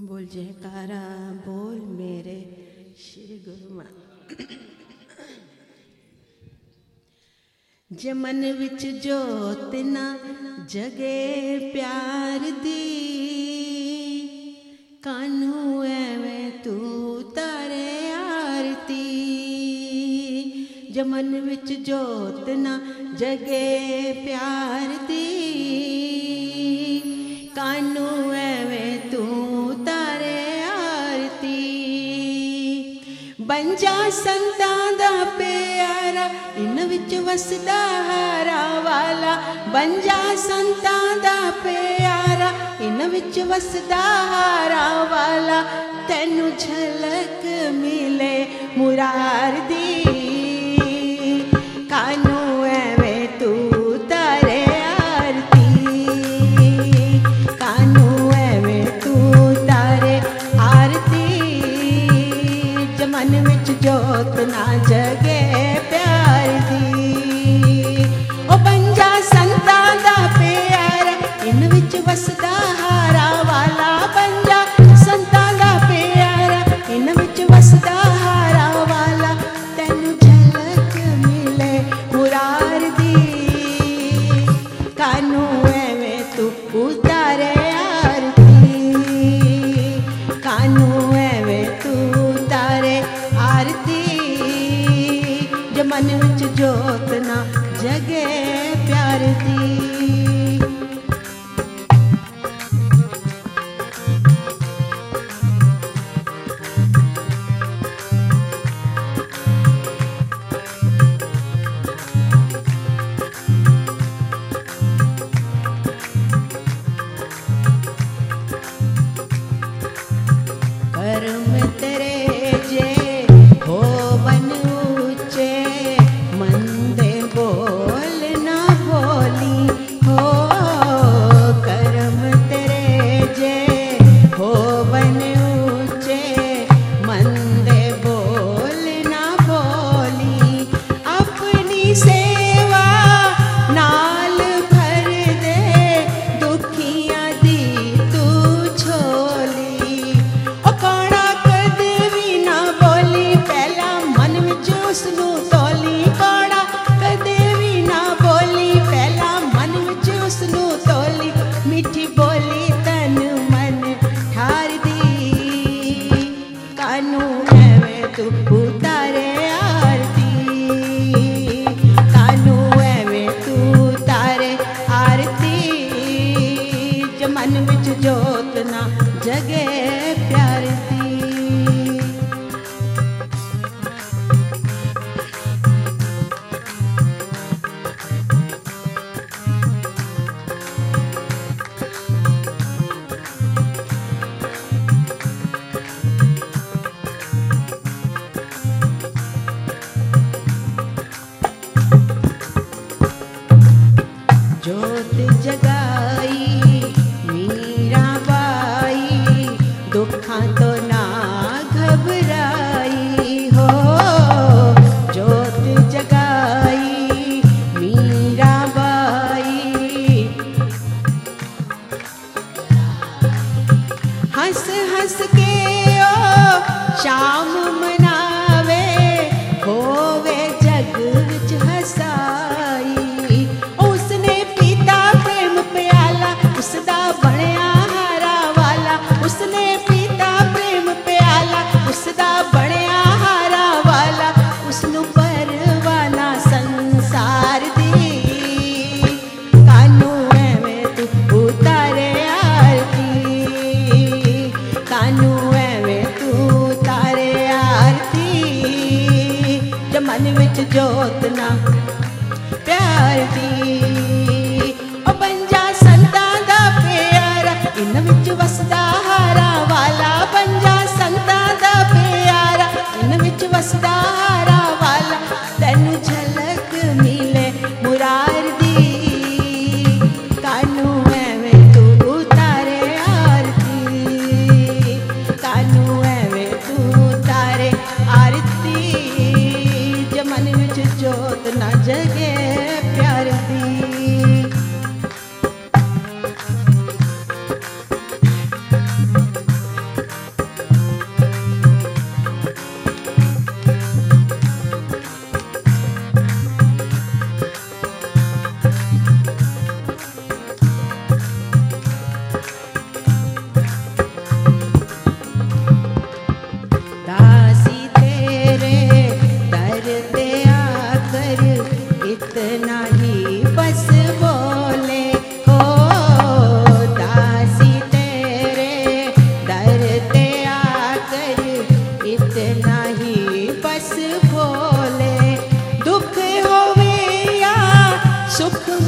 बोल जयकारा, बोल मेरे श्री गुरु माँ जमन विच जोत ना जगे प्यार दी। कानू एवें तू तारे आरती। जमन विच जोत ना जगे प्यार दी। कानू ਪੰਜਾ ਸੰਤਾਂ ਦਾ ਪਿਆਰਾ ਇਨ ਵਿੱਚ ਵਸਦਾ ਹਾਰਾ ਵਾਲਾ ਪੰਜਾ ਸੰਤਾਂ ਦਾ ਪਿਆਰਾ ਇਨ ਵਿੱਚ ਵਸਦਾ ਹਾਰਾ ਵਾਲਾ ਤੈਨੂੰ ਝਲਕ ਮਿਲੇ ਮੁਰਾਰ ਦੀ ਕਾਨੂੰ मन में जोत ना जगे प्यार दी। ओ बंजा संतां दा प्यार इन विच वसदा chegar.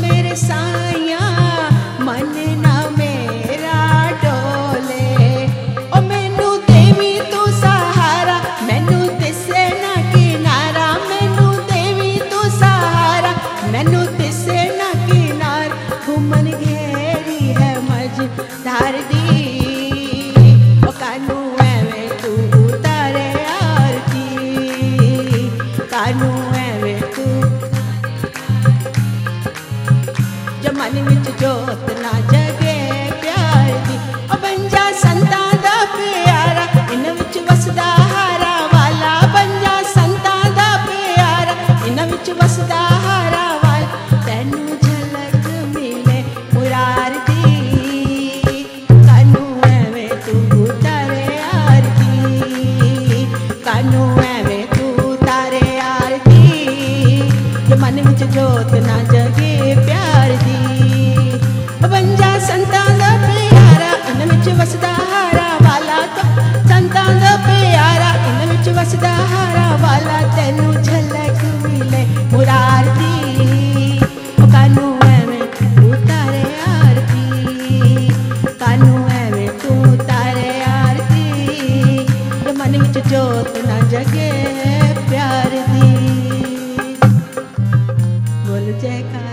मेरे साया I'm in with your daughter, Naja. ਵਸਦਾ ਹਾਰਾ ਵਾਲਾ ਤੈਨੂੰ ਝਲਕ ਮਿਲੇ ਮੁਰਾਰਤੀ ਕਾਨੂੰ ਐਵੇਂ ਤੂੰ ਤਾਰੇ ਆਰਤੀ ਕਾਨੂੰ ਐਵੇਂ ਤੂੰ ਤਾਰੇ ਆਰਤੀ ਤੇ ਮਨ ਵਿੱਚ ਜੋਤ ਨਾ ਜਗੇ ਪਿਆਰ ਦੀ ਬੋਲ ਜੈਕਾਰ